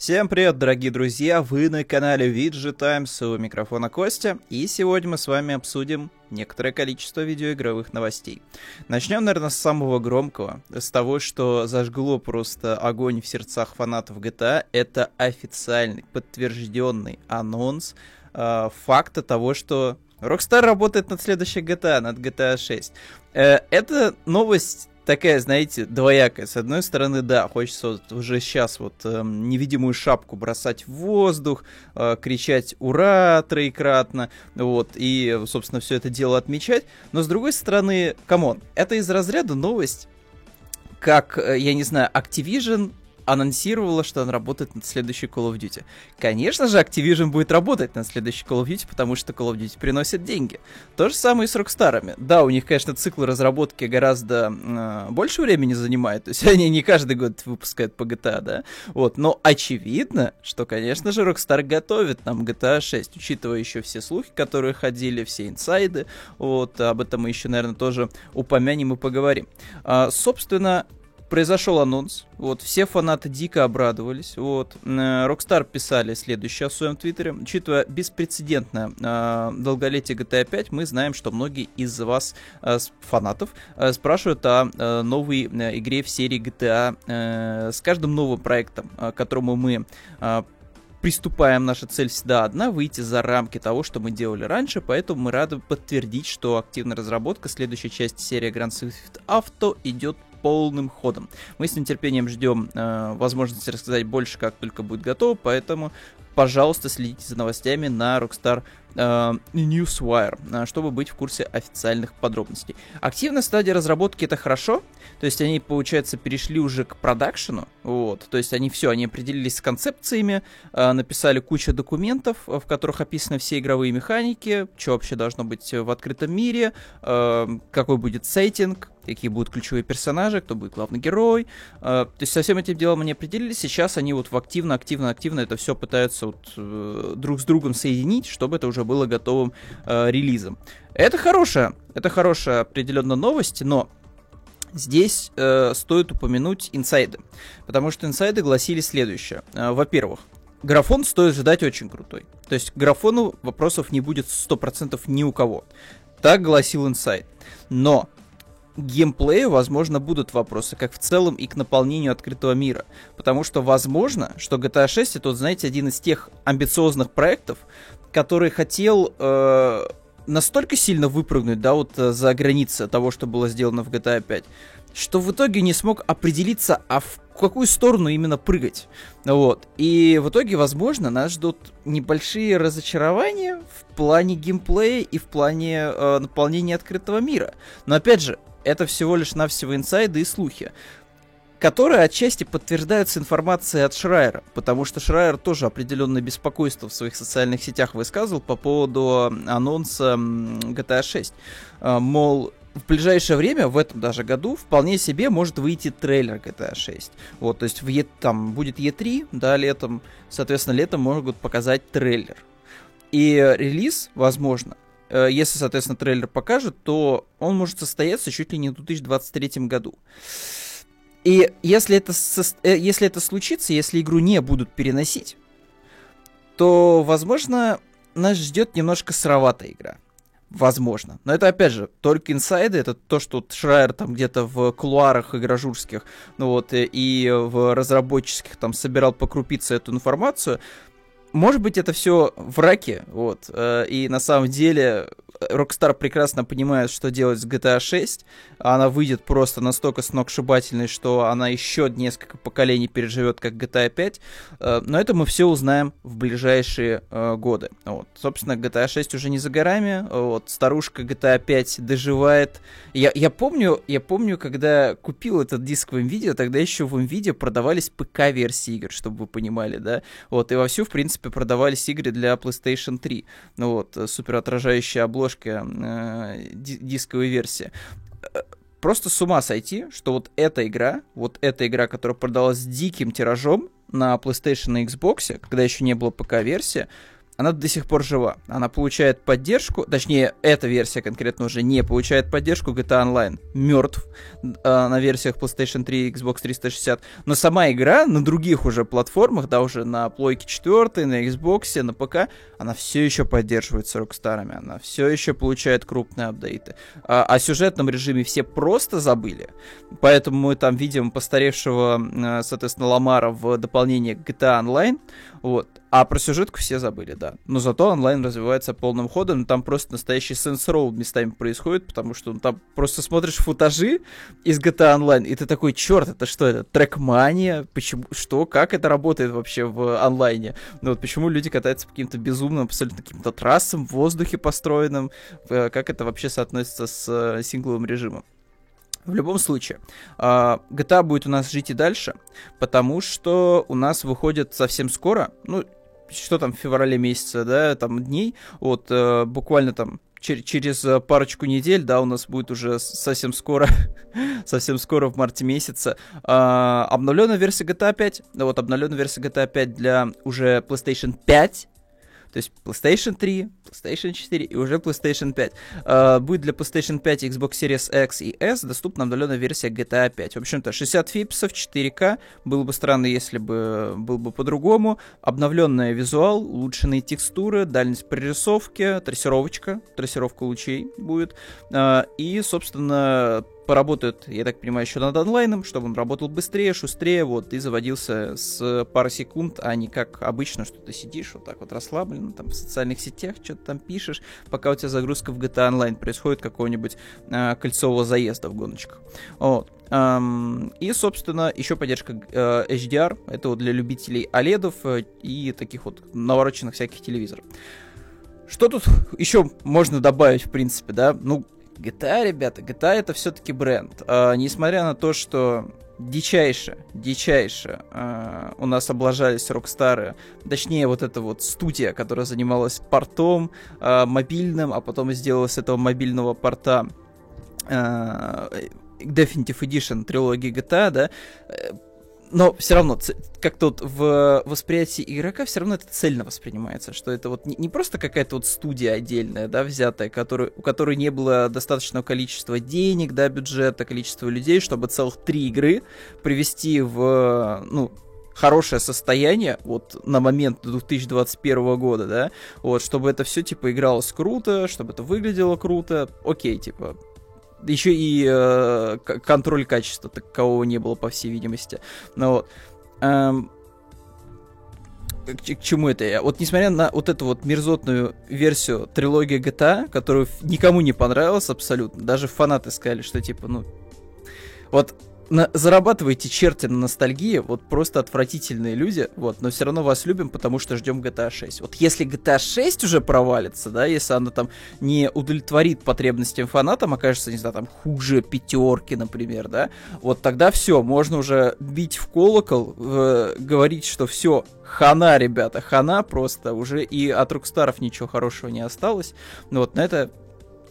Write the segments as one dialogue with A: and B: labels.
A: Всем привет, дорогие друзья! Вы на канале VG Times, у микрофона Костя, и сегодня мы с вами обсудим некоторое количество видеоигровых новостей. Начнем, наверное, с самого громкого, с того, что зажгло просто огонь в сердцах фанатов GTA. Это официальный, подтвержденный анонс э, факта того, что Rockstar работает над следующей GTA, над GTA 6. Э, эта новость такая, знаете, двоякая. С одной стороны, да, хочется вот уже сейчас вот э, невидимую шапку бросать в воздух, э, кричать «Ура!» троекратно, вот, и, собственно, все это дело отмечать. Но с другой стороны, come on, это из разряда новость, как, э, я не знаю, Activision анонсировала, что она работает над следующей Call of Duty. Конечно же, Activision будет работать над следующей Call of Duty, потому что Call of Duty приносит деньги. То же самое и с Rockstar. Да, у них, конечно, цикл разработки гораздо э, больше времени занимает, то есть они не каждый год выпускают по GTA, да, вот, но очевидно, что, конечно же, Rockstar готовит нам GTA 6, учитывая еще все слухи, которые ходили, все инсайды, вот, об этом мы еще, наверное, тоже упомянем и поговорим. А, собственно, произошел анонс, вот, все фанаты дико обрадовались, вот, э, Rockstar писали следующее в своем твиттере, учитывая беспрецедентное э, долголетие GTA 5, мы знаем, что многие из вас, э, фанатов, э, спрашивают о э, новой э, игре в серии GTA, э, с каждым новым проектом, э, которому мы э, приступаем, наша цель всегда одна, выйти за рамки того, что мы делали раньше, поэтому мы рады подтвердить, что активная разработка следующей части серии Grand Theft Auto идет полным ходом. Мы с нетерпением ждем э, возможности рассказать больше, как только будет готово, поэтому, пожалуйста, следите за новостями на Rockstar э, Newswire, э, чтобы быть в курсе официальных подробностей. Активная стадия разработки это хорошо, то есть они, получается, перешли уже к продакшену, вот, то есть они все, они определились с концепциями, э, написали кучу документов, в которых описаны все игровые механики, что вообще должно быть в открытом мире, э, какой будет сеттинг, какие будут ключевые персонажи, кто будет главный герой. Э, то есть со всем этим делом они определились. Сейчас они вот в активно, активно, активно это все пытаются вот э, друг с другом соединить, чтобы это уже было готовым э, релизом. Это хорошая, это хорошая определенно новость, но здесь э, стоит упомянуть инсайды, потому что инсайды гласили следующее. Э, во-первых, графон стоит ждать очень крутой. То есть к графону вопросов не будет 100% ни у кого. Так гласил инсайд. Но геймплею, возможно, будут вопросы, как в целом и к наполнению открытого мира. Потому что возможно, что GTA 6 это, вот, знаете, один из тех амбициозных проектов, который хотел э, настолько сильно выпрыгнуть, да, вот э, за границы того, что было сделано в GTA 5, что в итоге не смог определиться, а в какую сторону именно прыгать. Вот. И в итоге, возможно, нас ждут небольшие разочарования в плане геймплея и в плане э, наполнения открытого мира. Но опять же, это всего лишь навсего инсайды и слухи, которые отчасти подтверждаются информацией от Шрайера, потому что Шрайер тоже определенное беспокойство в своих социальных сетях высказывал по поводу анонса GTA 6. А, мол, в ближайшее время, в этом даже году, вполне себе может выйти трейлер GTA 6. Вот, то есть в e, там будет E3, да, летом, соответственно, летом могут показать трейлер. И релиз, возможно, если, соответственно, трейлер покажет, то он может состояться чуть ли не в 2023 году. И если это. Э, если это случится, если игру не будут переносить, то, возможно, нас ждет немножко сыроватая игра. Возможно. Но это, опять же, только инсайды. Это то, что Шрайер там где-то в кулуарах игражурских, ну вот, э, и в разработческих там собирал покрупиться эту информацию может быть, это все в раке, вот, э, и на самом деле Rockstar прекрасно понимает, что делать с GTA 6. Она выйдет просто настолько сногсшибательной, что она еще несколько поколений переживет, как GTA 5. Э, но это мы все узнаем в ближайшие э, годы. Вот. Собственно, GTA 6 уже не за горами. Вот. Старушка GTA 5 доживает. Я, я, помню, я помню, когда купил этот диск в NVIDIA, тогда еще в NVIDIA продавались ПК-версии игр, чтобы вы понимали, да. Вот. И вовсю, в принципе, продавались игры для PlayStation 3. Ну вот, супер отражающая обложка обложка э, дисковой версии. Просто с ума сойти, что вот эта игра, вот эта игра, которая продалась диким тиражом на PlayStation и Xbox, когда еще не было ПК-версии, она до сих пор жива. Она получает поддержку, точнее, эта версия конкретно уже не получает поддержку, GTA Online мертв э, на версиях PlayStation 3 и Xbox 360, но сама игра на других уже платформах, да, уже на плойке 4, на Xbox, на ПК, она все еще поддерживается Rockstar, она все еще получает крупные апдейты. А, о сюжетном режиме все просто забыли, поэтому мы там видим постаревшего, соответственно, Ламара в дополнение к GTA Online, вот, а про сюжетку все забыли, да. Но зато онлайн развивается полным ходом, там просто настоящий сенс роу местами происходит, потому что ну, там просто смотришь футажи из GTA Online, и ты такой, черт, это что это, трекмания? Почему, что, как это работает вообще в онлайне? Ну вот почему люди катаются по каким-то безумным, абсолютно каким-то трассам в воздухе построенным, э, как это вообще соотносится с э, сингловым режимом? В любом случае, а, GTA будет у нас жить и дальше, потому что у нас выходит совсем скоро, ну, что там в феврале месяце, да, там дней, вот э, буквально там чер- через парочку недель, да, у нас будет уже совсем скоро, совсем скоро в марте месяце э, обновленная версия GTA 5, вот обновленная версия GTA 5 для уже PlayStation 5, то есть PlayStation 3, PlayStation 4 и уже PlayStation 5. Uh, будет для PlayStation 5, Xbox Series X и S доступна обновленная версия GTA 5. В общем-то, 60 фипсов, 4К. Было бы странно, если бы был бы по-другому. Обновленный визуал, улучшенные текстуры, дальность прорисовки, трассировочка, трассировка лучей будет. Uh, и, собственно, поработают, я так понимаю, еще над онлайном, чтобы он работал быстрее, шустрее, вот, и заводился с пары секунд, а не как обычно, что ты сидишь вот так вот расслабленно, там, в социальных сетях, что-то там пишешь, пока у тебя загрузка в GTA Online происходит какого-нибудь э, кольцового заезда в гоночках. Вот. Um, и, собственно, еще поддержка uh, э, HDR. Это вот для любителей OLED uh, и таких вот навороченных всяких телевизоров. Что тут еще можно добавить, в принципе, да? Ну, GTA, ребята, GTA это все-таки бренд. А, несмотря на то, что дичайше, дичайше э, у нас облажались Рокстары, точнее вот эта вот студия, которая занималась портом э, мобильным, а потом сделала с этого мобильного порта э, Definitive Edition трилогии GTA, да, но все равно, как тут в восприятии игрока все равно это цельно воспринимается, что это вот не, не просто какая-то вот студия отдельная, да, взятая, который, у которой не было достаточного количества денег, да, бюджета, количества людей, чтобы целых три игры привести в, ну, хорошее состояние, вот на момент 2021 года, да, вот, чтобы это все, типа, игралось круто, чтобы это выглядело круто, окей, типа, еще и э, контроль качества такового не было, по всей видимости. Ну вот. Эм, к, к чему это я? Вот несмотря на вот эту вот мерзотную версию трилогии GTA, которую никому не понравилась абсолютно, даже фанаты сказали, что типа, ну, вот на, зарабатываете черти на ностальгии, вот просто отвратительные люди, вот, но все равно вас любим, потому что ждем GTA 6. Вот если GTA 6 уже провалится, да, если она там не удовлетворит потребностям фанатам, окажется, не знаю, там хуже пятерки, например, да, вот тогда все, можно уже бить в колокол, э, говорить, что все, хана, ребята, хана просто, уже и от Рокстаров ничего хорошего не осталось. Ну вот на это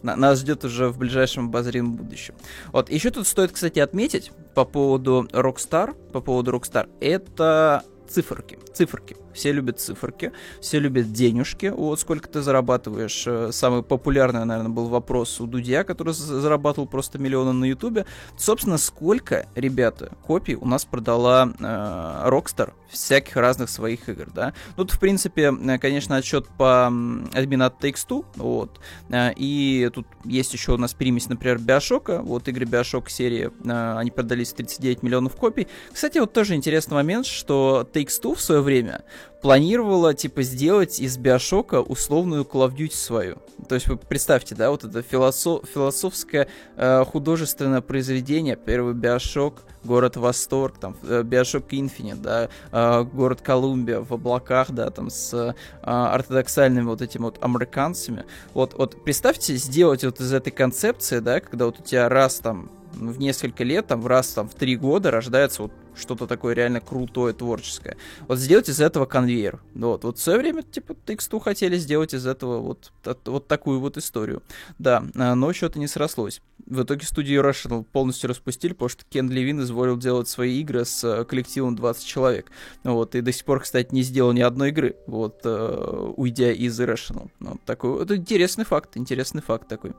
A: нас ждет уже в ближайшем обозримом будущем. Вот, еще тут стоит, кстати, отметить по поводу Rockstar, по поводу Rockstar, это циферки, циферки. Все любят циферки, все любят денежки. Вот сколько ты зарабатываешь. Э, самый популярный, наверное, был вопрос у Дудя, который зарабатывал просто миллионы на Ютубе. Собственно, сколько, ребята, копий у нас продала э, Rockstar всяких разных своих игр, да? Ну, тут, в принципе, э, конечно, отчет по админа от Takes-Two, вот. Э, и тут есть еще у нас примесь, например, Bioshock. Вот игры Bioshock серии, они продались 39 миллионов копий. Кстати, вот тоже интересный момент, что Takes-Two в свое время планировала, типа, сделать из Биошока условную Call свою. То есть вы представьте, да, вот это философ, философское э, художественное произведение, первый Биошок, город Восторг, там, э, Биошок Infinite, да, э, город Колумбия в облаках, да, там, с э, ортодоксальными вот этими вот американцами. Вот, вот представьте, сделать вот из этой концепции, да, когда вот у тебя раз там в несколько лет, там, в раз там в три года рождается вот что-то такое реально крутое, творческое. Вот сделать из этого конвейер. Вот, вот в свое время, типа, X2 хотели сделать из этого вот, вот такую вот историю. Да, а, но что-то не срослось. В итоге студию Irrational полностью распустили, потому что Кен Левин изволил делать свои игры с э, коллективом 20 человек. Вот, и до сих пор, кстати, не сделал ни одной игры, вот, э, уйдя из Irrational. Ну, такой, это интересный факт, интересный факт такой.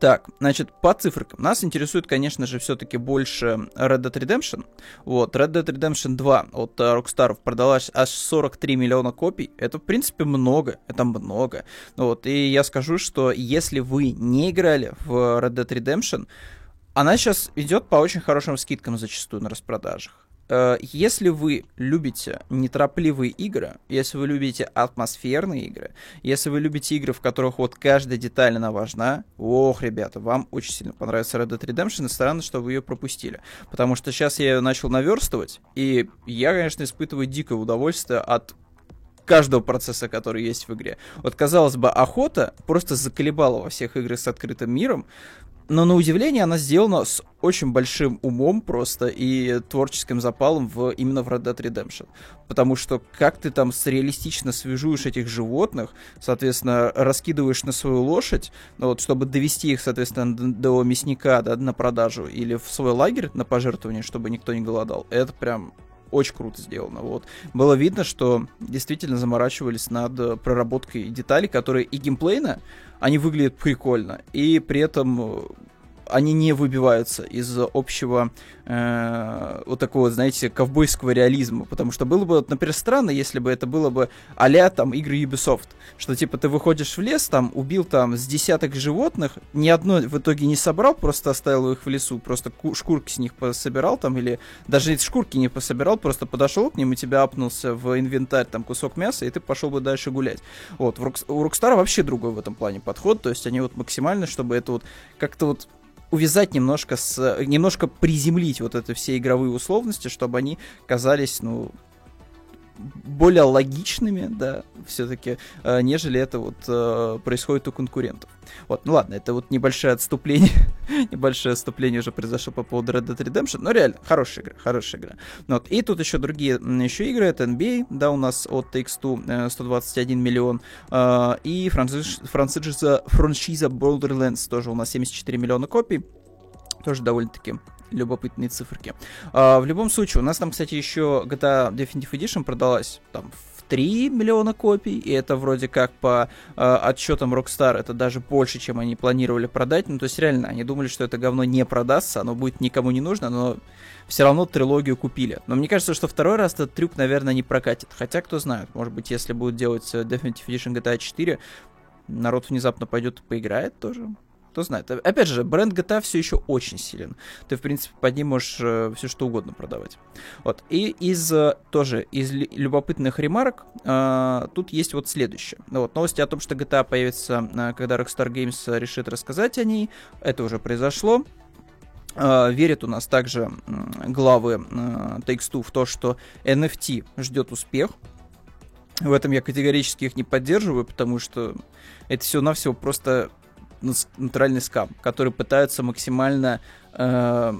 A: Так, значит, по цифрам. Нас интересует, конечно же, все-таки больше Red Dead Redemption. Вот, Red Dead Redemption 2 от uh, Rockstar продалась аж 43 миллиона копий. Это, в принципе, много. Это много. Вот, и я скажу, что если вы не играли в Red Dead Redemption, она сейчас идет по очень хорошим скидкам зачастую на распродажах. Э, если вы любите неторопливые игры, если вы любите атмосферные игры, если вы любите игры, в которых вот каждая деталь она важна, ох, ребята, вам очень сильно понравится Red Dead Redemption, и странно, что вы ее пропустили. Потому что сейчас я ее начал наверстывать, и я, конечно, испытываю дикое удовольствие от каждого процесса, который есть в игре. Вот, казалось бы, охота просто заколебала во всех играх с открытым миром, но на удивление она сделана с очень большим умом просто и творческим запалом в, именно в Red Dead Redemption. Потому что как ты там реалистично свяжуешь этих животных, соответственно, раскидываешь на свою лошадь, ну, вот, чтобы довести их, соответственно, до, мясника да, на продажу или в свой лагерь на пожертвование, чтобы никто не голодал, это прям очень круто сделано. Вот. Было видно, что действительно заморачивались над проработкой деталей, которые и геймплейно, они выглядят прикольно, и при этом э, они не выбиваются из общего э, вот такого, знаете, ковбойского реализма. Потому что было бы, например, странно, если бы это было бы а там игры Ubisoft. Что типа ты выходишь в лес, там убил там с десяток животных, ни одно в итоге не собрал, просто оставил их в лесу, просто шкурки с них пособирал там, или даже эти шкурки не пособирал, просто подошел к ним и тебя апнулся в инвентарь там кусок мяса, и ты пошел бы дальше гулять. Вот, у Rockstar вообще другой в этом плане подход, то есть они вот максимально, чтобы это вот как-то вот увязать немножко с... немножко приземлить вот это все игровые условности, чтобы они казались, ну, более логичными, да, все-таки, э, нежели это вот э, происходит у конкурентов. Вот, ну ладно, это вот небольшое отступление, небольшое отступление уже произошло по поводу Red Dead Redemption, но реально, хорошая игра, хорошая игра. Ну, вот, и тут еще другие еще игры, это NBA, да, у нас от Takes-Two 121 э, миллион, и франшиза, франшиза Borderlands тоже у нас 74 миллиона копий, тоже довольно-таки любопытные циферки. А, в любом случае, у нас там, кстати, еще GTA Definitive Edition продалась там в 3 миллиона копий, и это вроде как по э, отчетам Rockstar это даже больше, чем они планировали продать. Ну, то есть реально, они думали, что это говно не продастся, оно будет никому не нужно, но все равно трилогию купили. Но мне кажется, что второй раз этот трюк, наверное, не прокатит. Хотя, кто знает, может быть, если будут делать э, Definitive Edition GTA 4, народ внезапно пойдет и поиграет тоже. Кто знает. Опять же, бренд GTA все еще очень силен. Ты, в принципе, под ним можешь э, все что угодно продавать. Вот. И из э, тоже из любопытных ремарок э, тут есть вот следующее. Ну вот, новости о том, что GTA появится, э, когда Rockstar Games решит рассказать о ней. Это уже произошло. Uh, верит у нас также главы uh, Takes-Two в то, что NFT ждет успех. В этом я категорически их не поддерживаю, потому что это все-навсего просто натуральный скам, который пытаются максимально э,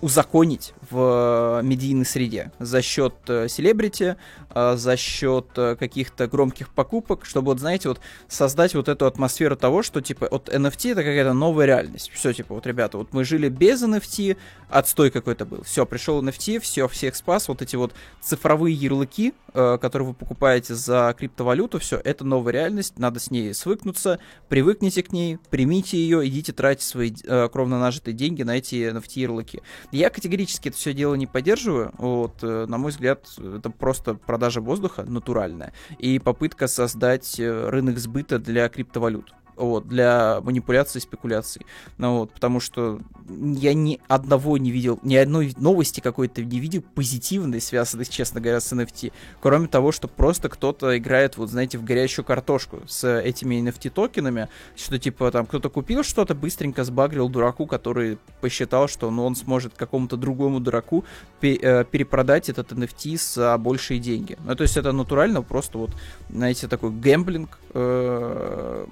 A: узаконить в медийной среде за счет э, селебрити, э, за счет э, каких-то громких покупок, чтобы, вот, знаете, вот создать вот эту атмосферу того, что, типа, вот NFT это какая-то новая реальность. Все, типа, вот, ребята, вот мы жили без NFT, отстой какой-то был. Все, пришел NFT, все, всех спас, вот эти вот цифровые ярлыки, которые вы покупаете за криптовалюту, все, это новая реальность, надо с ней свыкнуться, привыкните к ней, примите ее, идите тратить свои кровно нажитые деньги на эти NFT ярлыки. Я категорически это все дело не поддерживаю. Вот, э, на мой взгляд, это просто продажа воздуха натуральная и попытка создать э, рынок сбыта для криптовалют вот, для манипуляции и спекуляций. Ну, вот, потому что я ни одного не видел, ни одной новости какой-то не видел позитивной, связанной, честно говоря, с NFT. Кроме того, что просто кто-то играет, вот, знаете, в горячую картошку с этими NFT-токенами, что, типа, там, кто-то купил что-то, быстренько сбагрил дураку, который посчитал, что, ну, он сможет какому-то другому дураку э, перепродать этот NFT за большие деньги. Ну, то есть это натурально просто вот, знаете, такой гэмблинг, э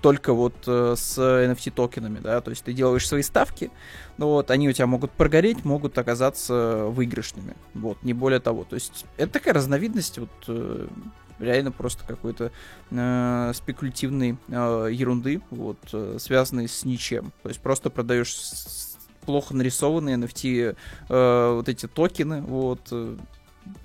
A: только вот э, с NFT токенами, да, то есть ты делаешь свои ставки, ну вот, они у тебя могут прогореть, могут оказаться выигрышными, вот, не более того, то есть это такая разновидность вот э, реально просто какой-то э, спекулятивной э, ерунды, вот, э, связанной с ничем, то есть просто продаешь плохо нарисованные NFT э, вот эти токены, вот, э,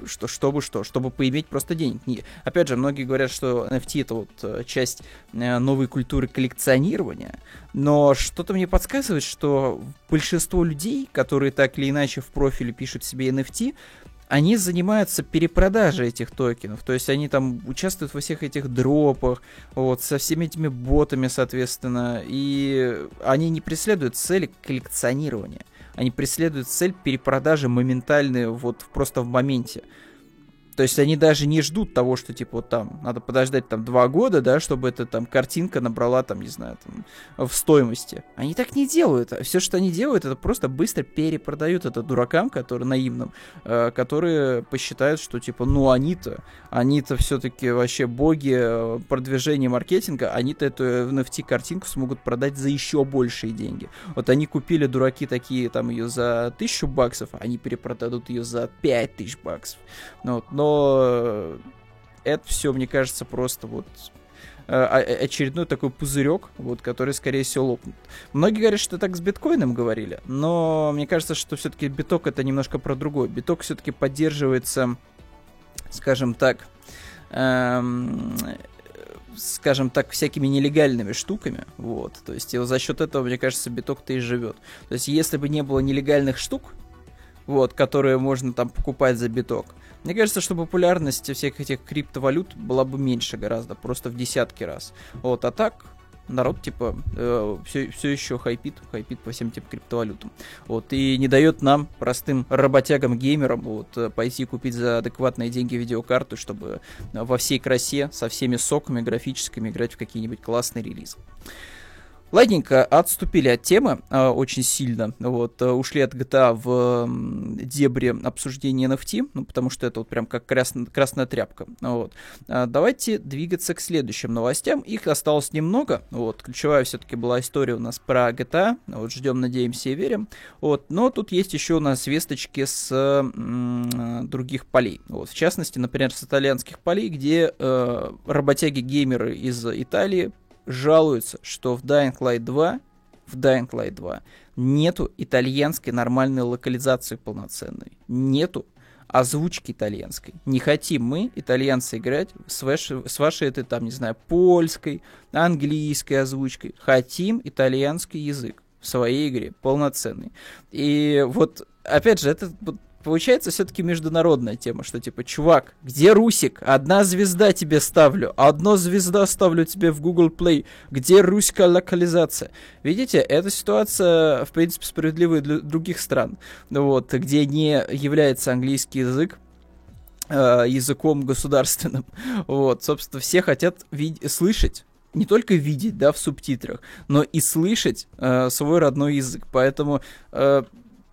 A: что, чтобы что, чтобы поиметь просто денег. Не, опять же, многие говорят, что NFT это вот э, часть э, новой культуры коллекционирования, но что-то мне подсказывает, что большинство людей, которые так или иначе в профиле пишут себе NFT, они занимаются перепродажей этих токенов, то есть они там участвуют во всех этих дропах, вот, со всеми этими ботами, соответственно, и они не преследуют цели коллекционирования они преследуют цель перепродажи моментальной, вот просто в моменте. То есть они даже не ждут того, что типа вот там надо подождать там два года, да, чтобы эта там картинка набрала там, не знаю, там в стоимости. Они так не делают. Все, что они делают, это просто быстро перепродают это дуракам, которые наивным, э, которые посчитают, что типа, ну они-то, они-то все-таки вообще боги э, продвижения маркетинга, они-то эту NFT картинку смогут продать за еще большие деньги. Вот они купили дураки такие там ее за тысячу баксов, а они перепродадут ее за пять тысяч баксов. Ну, вот, но но э, это все, мне кажется, просто вот э, очередной такой пузырек, вот, который, скорее всего, лопнет. Многие говорят, что так с биткоином говорили, но мне кажется, что все-таки биток это немножко про другое. Биток все-таки поддерживается, скажем так, эм, скажем так, всякими нелегальными штуками, вот, то есть за счет этого, мне кажется, биток-то и живет. То есть если бы не было нелегальных штук, вот, которые можно там покупать за биток, мне кажется, что популярность всех этих криптовалют была бы меньше гораздо, просто в десятки раз. Вот, а так, народ, типа, э, все, все еще хайпит, хайпит по всем тем криптовалютам. Вот, и не дает нам, простым работягам-геймерам, вот, э, пойти купить за адекватные деньги видеокарту, чтобы во всей красе, со всеми соками графическими играть в какие-нибудь классные релизы. Ладненько, отступили от темы э, очень сильно, вот, э, ушли от GTA в э, дебри обсуждения NFT, ну, потому что это вот прям как красная, красная тряпка, вот. А давайте двигаться к следующим новостям, их осталось немного, вот, ключевая все-таки была история у нас про GTA, вот, ждем, надеемся и верим, вот, но тут есть еще у нас весточки с м, других полей, вот, в частности, например, с итальянских полей, где э, работяги-геймеры из Италии жалуются, что в Dying Light 2, в Dying Light 2 нету итальянской нормальной локализации полноценной. Нету озвучки итальянской. Не хотим мы, итальянцы, играть с вашей, с вашей этой, там, не знаю, польской, английской озвучкой. Хотим итальянский язык в своей игре, полноценный. И вот, опять же, это получается все-таки международная тема, что типа, чувак, где Русик? Одна звезда тебе ставлю, одно звезда ставлю тебе в Google Play. Где русская локализация? Видите, эта ситуация, в принципе, справедливая для других стран, вот, где не является английский язык э, языком государственным. Вот, собственно, все хотят вид- слышать не только видеть, да, в субтитрах, но и слышать э, свой родной язык. Поэтому э,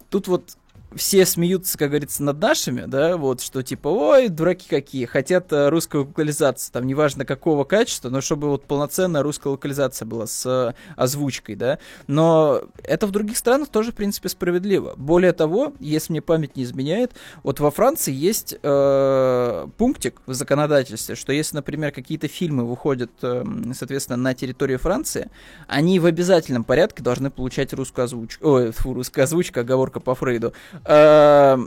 A: тут вот все смеются, как говорится, над нашими, да, вот, что типа, ой, дураки какие, хотят э, русскую локализацию, там, неважно какого качества, но чтобы вот полноценная русская локализация была с э, озвучкой, да, но это в других странах тоже, в принципе, справедливо. Более того, если мне память не изменяет, вот во Франции есть э, пунктик в законодательстве, что если, например, какие-то фильмы выходят, э, соответственно, на территории Франции, они в обязательном порядке должны получать русскую озвучку, ой, фу, русская озвучка, оговорка по Фрейду, э,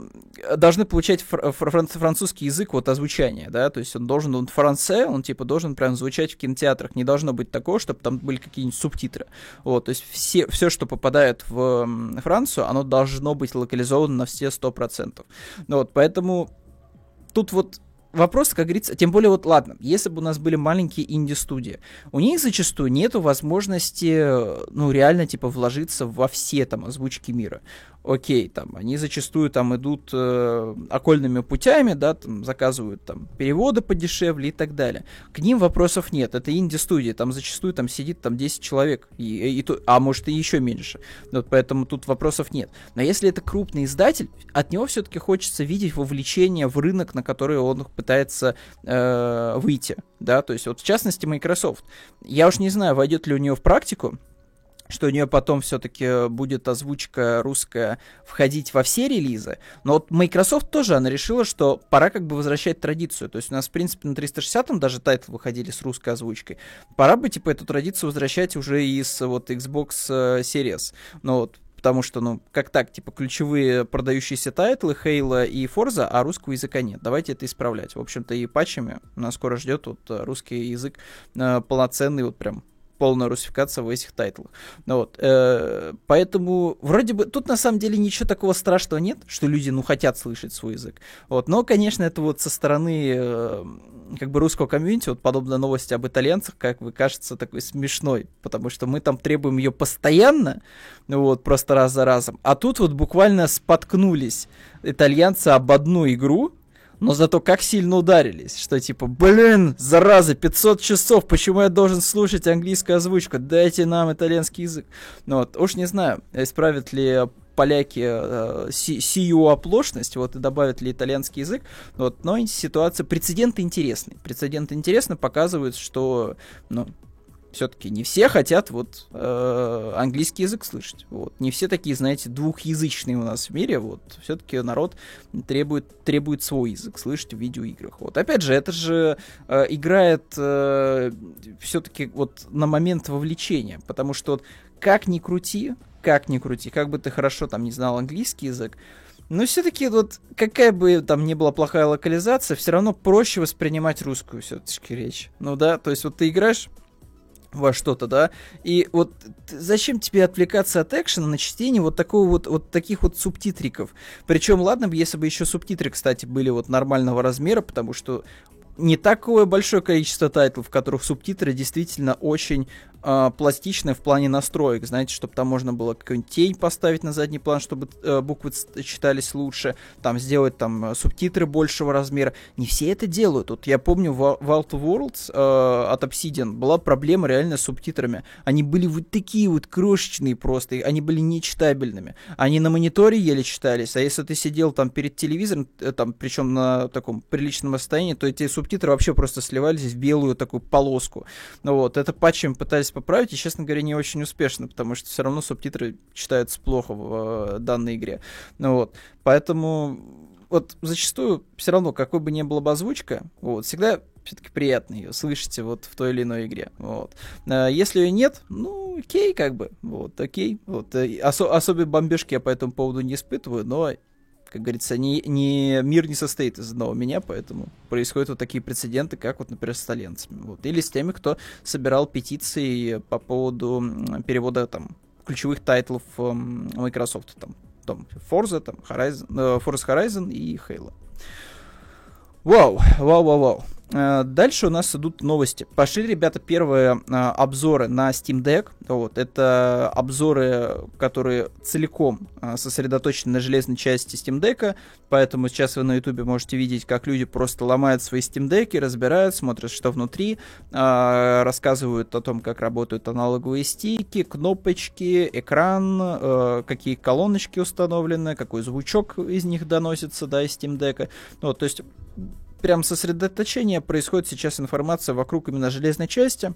A: должны получать фр- фр- французский язык вот озвучания, да, то есть он должен, он франце, он типа должен прям звучать в кинотеатрах, не должно быть такого, чтобы там были какие-нибудь субтитры, вот, то есть все, все, что попадает в Францию, оно должно быть локализовано на все 100%, вот, поэтому тут вот вопрос, как говорится, тем более вот, ладно, если бы у нас были маленькие инди-студии, у них зачастую нету возможности, ну, реально, типа, вложиться во все там озвучки мира. Окей, там, они зачастую там идут э, окольными путями, да, там, заказывают там переводы подешевле и так далее. К ним вопросов нет, это инди-студия, там зачастую там сидит там 10 человек, и, и, и, а может и еще меньше, вот поэтому тут вопросов нет. Но если это крупный издатель, от него все-таки хочется видеть вовлечение в рынок, на который он пытается э, выйти, да, то есть вот в частности Microsoft. Я уж не знаю, войдет ли у нее в практику, что у нее потом все-таки будет озвучка русская входить во все релизы. Но вот Microsoft тоже, она решила, что пора как бы возвращать традицию. То есть у нас, в принципе, на 360-м даже тайтлы выходили с русской озвучкой. Пора бы, типа, эту традицию возвращать уже из вот Xbox э, Series. Но вот потому что, ну, как так, типа, ключевые продающиеся тайтлы, Halo и Forza, а русского языка нет. Давайте это исправлять. В общем-то, и патчами нас скоро ждет вот э, русский язык э, полноценный, вот прям полная русификация в этих тайтлах. Ну, вот, э, поэтому вроде бы тут на самом деле ничего такого страшного нет, что люди ну хотят слышать свой язык. Вот, но конечно это вот со стороны э, как бы русского комьюнити вот подобная новость об итальянцах как бы кажется такой смешной, потому что мы там требуем ее постоянно, ну вот просто раз за разом, а тут вот буквально споткнулись итальянцы об одну игру, но зато как сильно ударились, что типа, блин, зараза, 500 часов, почему я должен слушать английскую озвучку, дайте нам итальянский язык. Ну вот, уж не знаю, исправят ли поляки э, сию оплошность, вот, и добавят ли итальянский язык, вот, но ситуация, прецедент интересный, прецедент интересно показывает, что, ну, все-таки не все хотят вот э, английский язык слышать. Вот. Не все такие, знаете, двухязычные у нас в мире. Вот. Все-таки народ требует, требует свой язык слышать в видеоиграх. Вот. Опять же, это же э, играет э, все-таки вот на момент вовлечения. Потому что вот, как ни крути, как ни крути, как бы ты хорошо там не знал английский язык, но все-таки вот какая бы там ни была плохая локализация, все равно проще воспринимать русскую все-таки речь. Ну да, то есть вот ты играешь во что-то, да. И вот зачем тебе отвлекаться от экшена на чтение вот такого вот, вот таких вот субтитриков? Причем, ладно бы, если бы еще субтитры, кстати, были вот нормального размера, потому что не такое большое количество тайтлов, в которых субтитры действительно очень э, пластичная в плане настроек, знаете, чтобы там можно было какую-нибудь тень поставить на задний план, чтобы э, буквы читались лучше, там сделать там э, субтитры большего размера. Не все это делают. Вот я помню в of Worlds э, от Obsidian была проблема реально с субтитрами. Они были вот такие вот крошечные просто, они были нечитабельными. Они на мониторе еле читались, а если ты сидел там перед телевизором, э, там, причем на таком приличном расстоянии, то эти субтитры вообще просто сливались в белую такую полоску. Вот, это патчем пытались поправить, и, честно говоря, не очень успешно, потому что все равно субтитры читаются плохо в э, данной игре. Ну вот, поэтому вот зачастую все равно, какой бы ни была бы озвучка, вот, всегда все-таки приятно ее слышите вот в той или иной игре. Вот. А если ее нет, ну, окей, как бы, вот, окей. Вот, э, осо- особой бомбежки я по этому поводу не испытываю, но как говорится, не, не, мир не состоит из одного меня, поэтому происходят вот такие прецеденты, как вот, например, с итальянцами. Вот. Или с теми, кто собирал петиции по поводу перевода там ключевых тайтлов э, Microsoft, там, там Forza, там, Horizon, э, Forza Horizon и Halo. Вау, вау, вау, вау. Э, дальше у нас идут новости. Пошли, ребята, первые а, обзоры на Steam Deck. Вот, это обзоры, которые целиком а, сосредоточены на железной части Steam Deck, поэтому сейчас вы на YouTube можете видеть, как люди просто ломают свои Steam Deck, разбирают, смотрят, что внутри, рассказывают о том, как работают аналоговые стики, кнопочки, экран, какие колоночки установлены, какой звучок из них доносится, да, из Steam Deck. Вот, то есть прям сосредоточение происходит сейчас информация вокруг именно железной части.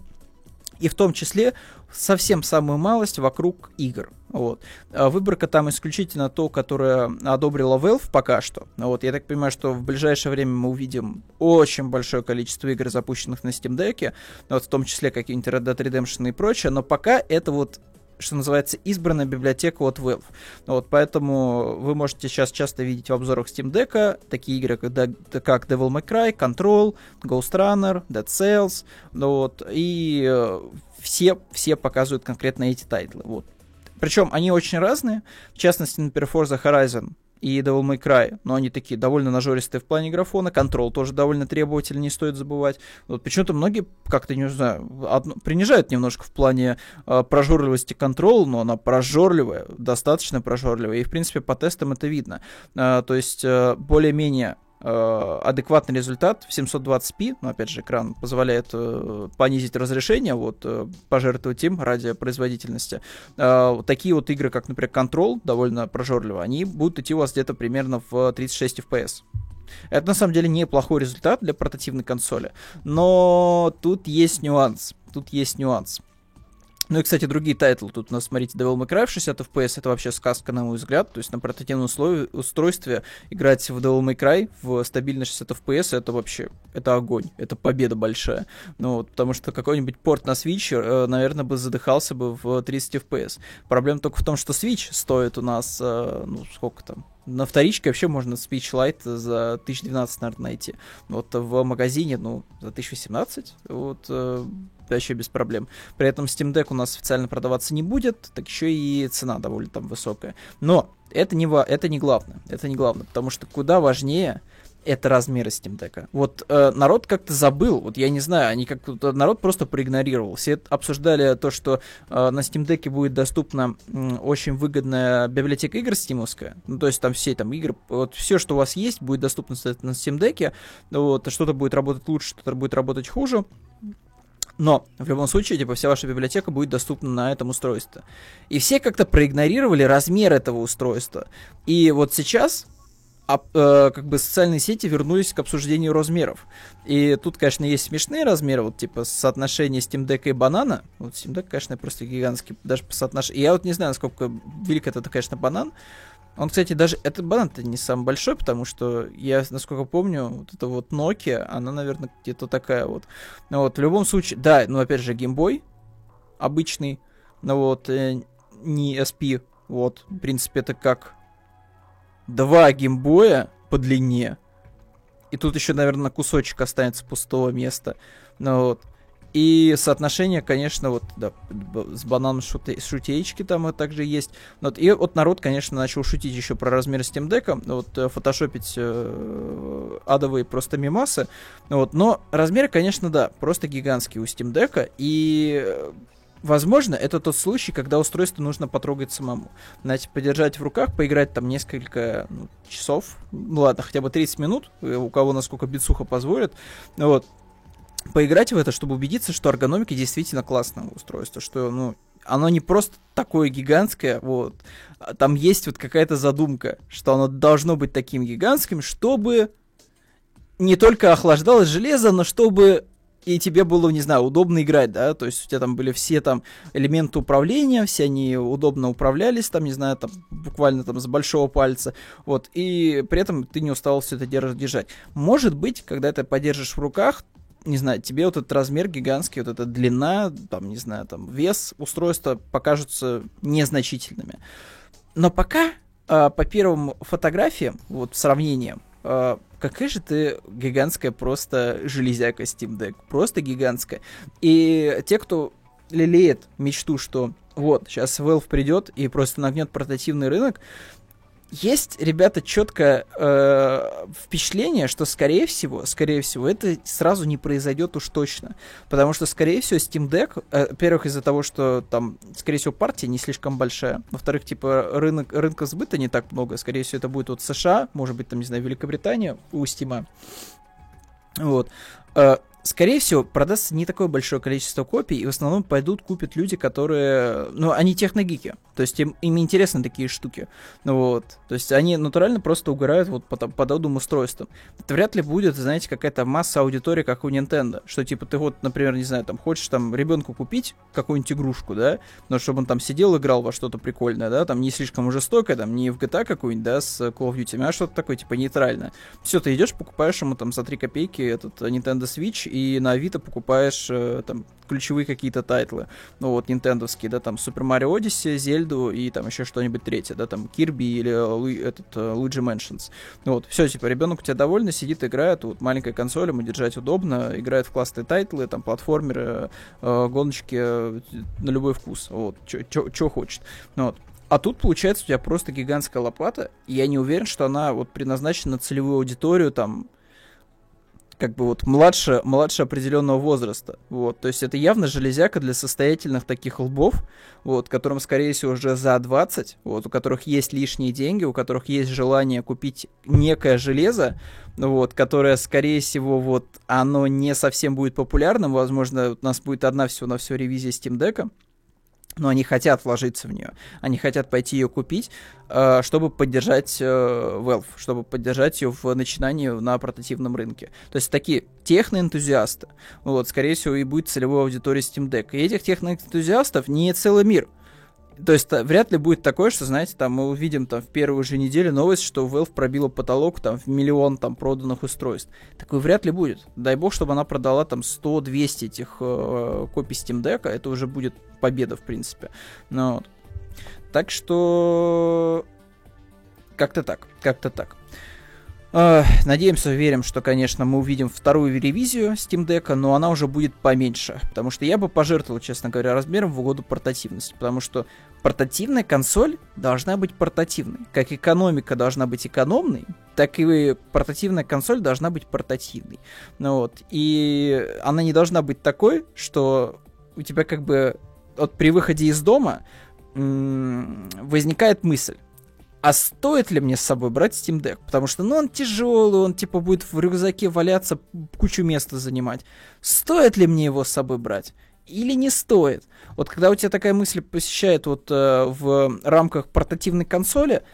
A: И в том числе совсем самую малость вокруг игр. Вот. А выборка там исключительно то, которое одобрила Valve пока что. Вот. Я так понимаю, что в ближайшее время мы увидим очень большое количество игр, запущенных на Steam Deck, вот, в том числе какие-нибудь Red Dead Redemption и прочее, но пока это вот что называется, избранная библиотека от Valve. Вот, поэтому вы можете сейчас часто видеть в обзорах Steam Deck такие игры, как, как Devil May Cry, Control, Ghostrunner, Dead Cells, вот, и э, все, все показывают конкретно эти тайтлы. Вот. Причем они очень разные. В частности, например, Forza Horizon и Devil May Cry, но они такие довольно нажористые в плане графона, Control тоже довольно требовательный, не стоит забывать. Вот почему-то многие как-то, не знаю, одно, принижают немножко в плане э, прожорливости контрол, но она прожорливая, достаточно прожорливая, и, в принципе, по тестам это видно. Э, то есть, э, более-менее адекватный результат в 720p, но опять же экран позволяет э, понизить разрешение, вот э, пожертвовать им ради производительности. Э, такие вот игры, как, например, Control, довольно прожорливо, они будут идти у вас где-то примерно в 36 FPS. Это на самом деле неплохой результат для портативной консоли, но тут есть нюанс. Тут есть нюанс. Ну и, кстати, другие тайтлы. Тут у нас, смотрите, Devil May Cry в 60 FPS, это вообще сказка, на мой взгляд. То есть на портативном условии, устройстве играть в Devil May Cry в стабильно 60 FPS, это вообще, это огонь, это победа большая. Ну вот, потому что какой-нибудь порт на Switch, э, наверное, бы задыхался бы в 30 FPS. Проблема только в том, что Switch стоит у нас, э, ну, сколько там, на вторичке вообще можно Lite за 1012, наверное, найти. Вот в магазине, ну, за 1018, вот, э, вообще без проблем. При этом Steam Deck у нас официально продаваться не будет, так еще и цена довольно там высокая. Но это не, это не главное, это не главное, потому что куда важнее это размеры Steam Deck. Вот э, народ как-то забыл, вот я не знаю, они как народ просто проигнорировал. Все обсуждали то, что э, на Steam Deck будет доступна э, очень выгодная библиотека игр стимовская. Ну, то есть там все там игры, вот все, что у вас есть, будет доступно на Steam Deck. Вот, что-то будет работать лучше, что-то будет работать хуже. Но в любом случае, типа, вся ваша библиотека будет доступна на этом устройстве. И все как-то проигнорировали размер этого устройства. И вот сейчас а, э, как бы социальные сети вернулись к обсуждению размеров. И тут, конечно, есть смешные размеры, вот типа соотношение Steam Deck и банана. Вот Steam Deck, конечно, просто гигантский, даже по соотношению. Я вот не знаю, насколько велик этот, конечно, банан, он, кстати, даже... Этот банан-то не самый большой, потому что я, насколько помню, вот эта вот Nokia, она, наверное, где-то такая вот. Ну вот, в любом случае, да, ну, опять же, геймбой обычный, ну вот, э, не SP, вот, в принципе, это как два геймбоя по длине, и тут еще, наверное, кусочек останется пустого места, ну вот, и соотношение, конечно, вот да, с бананом шуте, шутеечки там также есть. Вот, и вот народ, конечно, начал шутить еще про размер Steam Deck, вот э, фотошопить э, адовые просто мимасы. Вот, но размер, конечно, да, просто гигантский у Steam Deck. И Возможно, это тот случай, когда устройство нужно потрогать самому. Знаете, подержать в руках, поиграть там несколько ну, часов, ну ладно, хотя бы 30 минут, э, у кого насколько бицуха позволит, вот, поиграть в это, чтобы убедиться, что эргономика действительно классное устройство, что, ну, оно не просто такое гигантское, вот. А там есть вот какая-то задумка, что оно должно быть таким гигантским, чтобы не только охлаждалось железо, но чтобы и тебе было, не знаю, удобно играть, да, то есть у тебя там были все там элементы управления, все они удобно управлялись, там, не знаю, там буквально там с большого пальца, вот, и при этом ты не устал все это держать. Может быть, когда ты подержишь в руках, не знаю, тебе вот этот размер гигантский, вот эта длина, там, не знаю, там, вес устройства покажутся незначительными. Но пока, э, по первым фотографиям, вот, сравнением, э, какая же ты гигантская просто железяка Steam Deck. Просто гигантская. И те, кто лелеет мечту, что вот, сейчас Valve придет и просто нагнет портативный рынок, есть, ребята, четкое э, впечатление, что, скорее всего, скорее всего, это сразу не произойдет уж точно. Потому что, скорее всего, Steam Deck, э, во-первых, из-за того, что там, скорее всего, партия не слишком большая. Во-вторых, типа, рынок, рынка сбыта не так много. Скорее всего, это будет вот США, может быть, там, не знаю, Великобритания у Steam. Вот. Э, скорее всего, продастся не такое большое количество копий, и в основном пойдут, купят люди, которые, ну, они техногики, то есть им, им интересны такие штуки, вот, то есть они натурально просто угорают вот по подобным устройствам. Это вряд ли будет, знаете, какая-то масса аудитории, как у Nintendo, что типа ты вот, например, не знаю, там хочешь там ребенку купить какую-нибудь игрушку, да, но чтобы он там сидел, играл во что-то прикольное, да, там не слишком жестокое, там не в GTA какую-нибудь, да, с Call of Duty, а что-то такое, типа, нейтральное. Все, ты идешь, покупаешь ему там за 3 копейки этот Nintendo Switch, и на Авито покупаешь э, там ключевые какие-то тайтлы, ну вот, нинтендовские, да, там Super Mario Odyssey, Зельду и там еще что-нибудь третье, да, там Кирби или Лу, этот Luigi Mansions. Ну вот, все, типа, ребенок у тебя довольный, сидит, играет, вот маленькая консоль, ему держать удобно, играет в классные тайтлы, там, платформеры, э, гоночки э, на любой вкус, вот, что хочет. Ну вот, А тут, получается, у тебя просто гигантская лопата, и я не уверен, что она вот предназначена на целевую аудиторию, там, как бы вот младше, младше определенного возраста. Вот, то есть это явно железяка для состоятельных таких лбов, вот, которым, скорее всего, уже за 20, вот, у которых есть лишние деньги, у которых есть желание купить некое железо, вот, которое, скорее всего, вот, оно не совсем будет популярным, возможно, у нас будет одна всего на все ревизия Steam Deck, но они хотят вложиться в нее, они хотят пойти ее купить, э, чтобы поддержать э, Valve, чтобы поддержать ее в начинании на портативном рынке. То есть такие техноэнтузиасты, вот, скорее всего, и будет целевой аудитория Steam Deck. И этих техноэнтузиастов не целый мир. То есть вряд ли будет такое, что, знаете, там мы увидим там в первую же неделю новость, что Valve пробила потолок там в миллион там проданных устройств. Такое вряд ли будет. Дай бог, чтобы она продала там 100-200 этих э, копий Steam Deck, это уже будет победа, в принципе. Ну, вот. Так что как-то так, как-то так. Uh, надеемся, верим, что, конечно, мы увидим вторую ревизию Steam Deck, но она уже будет поменьше. Потому что я бы пожертвовал, честно говоря, размером в угоду портативности. Потому что портативная консоль должна быть портативной. Как экономика должна быть экономной, так и портативная консоль должна быть портативной. Ну вот. И она не должна быть такой, что у тебя как бы вот при выходе из дома возникает мысль а стоит ли мне с собой брать Steam Deck? Потому что, ну, он тяжелый, он, типа, будет в рюкзаке валяться, кучу места занимать. Стоит ли мне его с собой брать? Или не стоит? Вот когда у тебя такая мысль посещает вот э, в рамках портативной консоли,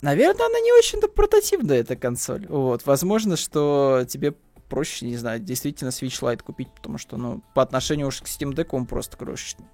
A: наверное, она не очень-то портативная, эта консоль. Вот, возможно, что тебе проще, не знаю, действительно Switch Lite купить, потому что, ну, по отношению уж к Steam Deck он просто крошечный.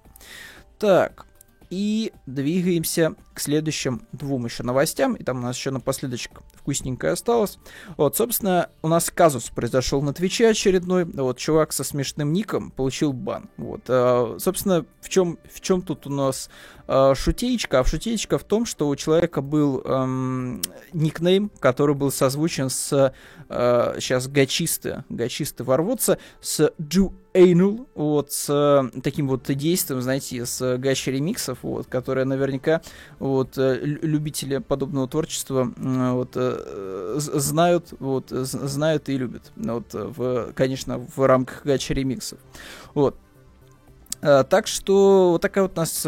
A: Так, и двигаемся к следующим двум еще новостям. И там у нас еще напоследочек вкусненькое осталось. Вот, собственно, у нас казус произошел на Твиче очередной. Вот, чувак со смешным ником получил бан. Вот, а, собственно, в чем, в чем тут у нас а, шутеечка? А шутеечка в том, что у человека был эм, никнейм, который был созвучен с... Э, сейчас гачисты, гачисты ворвутся, с Джу Эйнул, вот, с э, таким вот действием, знаете, с гачи ремиксов, вот, которые наверняка вот, э, любители подобного творчества вот, э, знают, вот, знают и любят, вот, в, конечно, в рамках гачи ремиксов. Вот. Так что вот такая вот у нас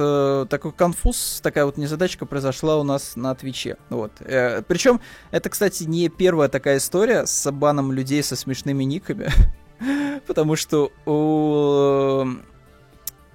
A: такой конфуз, такая вот незадачка произошла у нас на Твиче. Вот. Причем это, кстати, не первая такая история с баном людей со смешными никами. Потому что у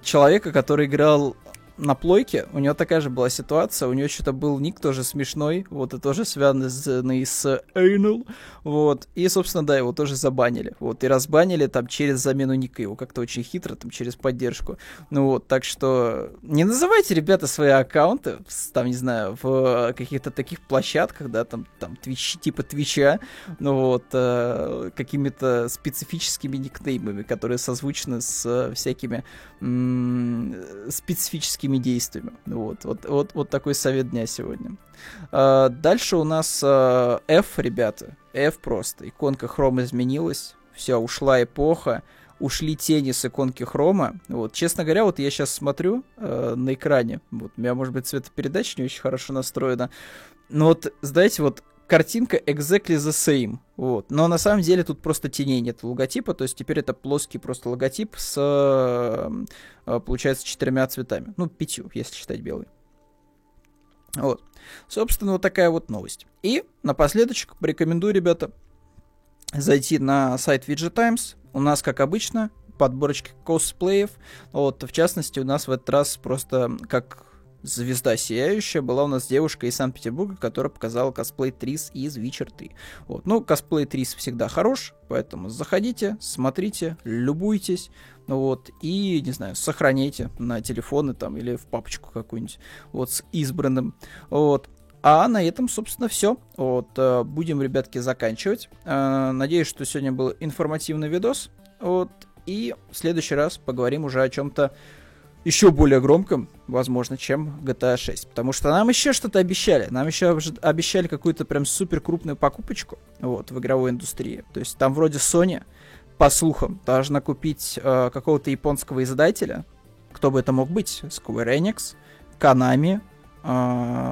A: человека, который играл на плойке, у него такая же была ситуация, у него что-то был ник тоже смешной, вот, и тоже связанный с Anal, вот, и, собственно, да, его тоже забанили, вот, и разбанили там через замену ника, его как-то очень хитро, там, через поддержку, ну вот, так что не называйте, ребята, свои аккаунты, там, не знаю, в каких-то таких площадках, да, там, там, твич, типа Твича, ну вот, э, какими-то специфическими никнеймами, которые созвучны с всякими специфическими такими действиями. Вот, вот, вот, вот такой совет дня сегодня. А, дальше у нас а, F, ребята. F просто. Иконка хрома изменилась. Все, ушла эпоха. Ушли тени с иконки хрома. Вот, честно говоря, вот я сейчас смотрю э, на экране. Вот, у меня, может быть, цветопередача не очень хорошо настроена. Но вот, знаете, вот картинка exactly the same. Вот. Но на самом деле тут просто теней нет логотипа, то есть теперь это плоский просто логотип с, э, получается, четырьмя цветами. Ну, пятью, если считать белый. Вот. Собственно, вот такая вот новость. И напоследочек порекомендую, ребята, зайти на сайт Widget Times. У нас, как обычно, подборочки косплеев. Вот, в частности, у нас в этот раз просто как звезда сияющая была у нас девушка из Санкт-Петербурга, которая показала косплей Трис из Witcher 3. Вот. Ну, косплей Трис всегда хорош, поэтому заходите, смотрите, любуйтесь, вот, и, не знаю, сохраняйте на телефоны там или в папочку какую-нибудь, вот, с избранным, вот. А на этом, собственно, все. Вот, э, будем, ребятки, заканчивать. Э, надеюсь, что сегодня был информативный видос. Вот, и в следующий раз поговорим уже о чем-то еще более громком, возможно, чем GTA 6. Потому что нам еще что-то обещали. Нам еще обещали какую-то прям супер крупную покупочку вот, в игровой индустрии. То есть там вроде Sony, по слухам, должна купить э, какого-то японского издателя. Кто бы это мог быть? Square Enix, Konami,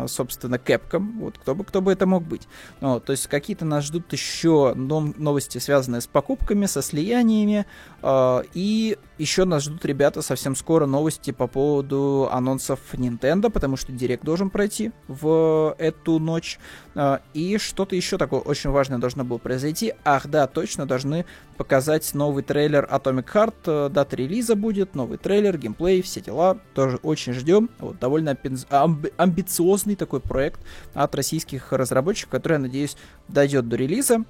A: собственно, Capcom. Вот, кто бы, кто бы это мог быть. Ну, то есть какие-то нас ждут еще новости, связанные с покупками, со слияниями. Э, и еще нас ждут, ребята, совсем скоро новости по поводу анонсов Nintendo, потому что Директ должен пройти в эту ночь. Э, и что-то еще такое очень важное должно было произойти. Ах, да, точно, должны показать новый трейлер Atomic Heart. Э, дата релиза будет, новый трейлер, геймплей, все дела. Тоже очень ждем. Вот, довольно амби- амбициозный такой проект от российских разработчиков, который, я надеюсь, дойдет до релиза.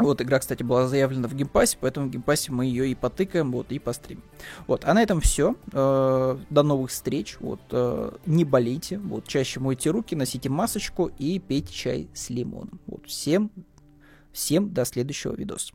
A: Вот, игра, кстати, была заявлена в геймпассе, поэтому в геймпассе мы ее и потыкаем, вот, и постримим. Вот, а на этом все. Э, до новых встреч. Вот, э, не болейте, вот, чаще мойте руки, носите масочку и пейте чай с лимоном. Вот, всем, всем до следующего видоса.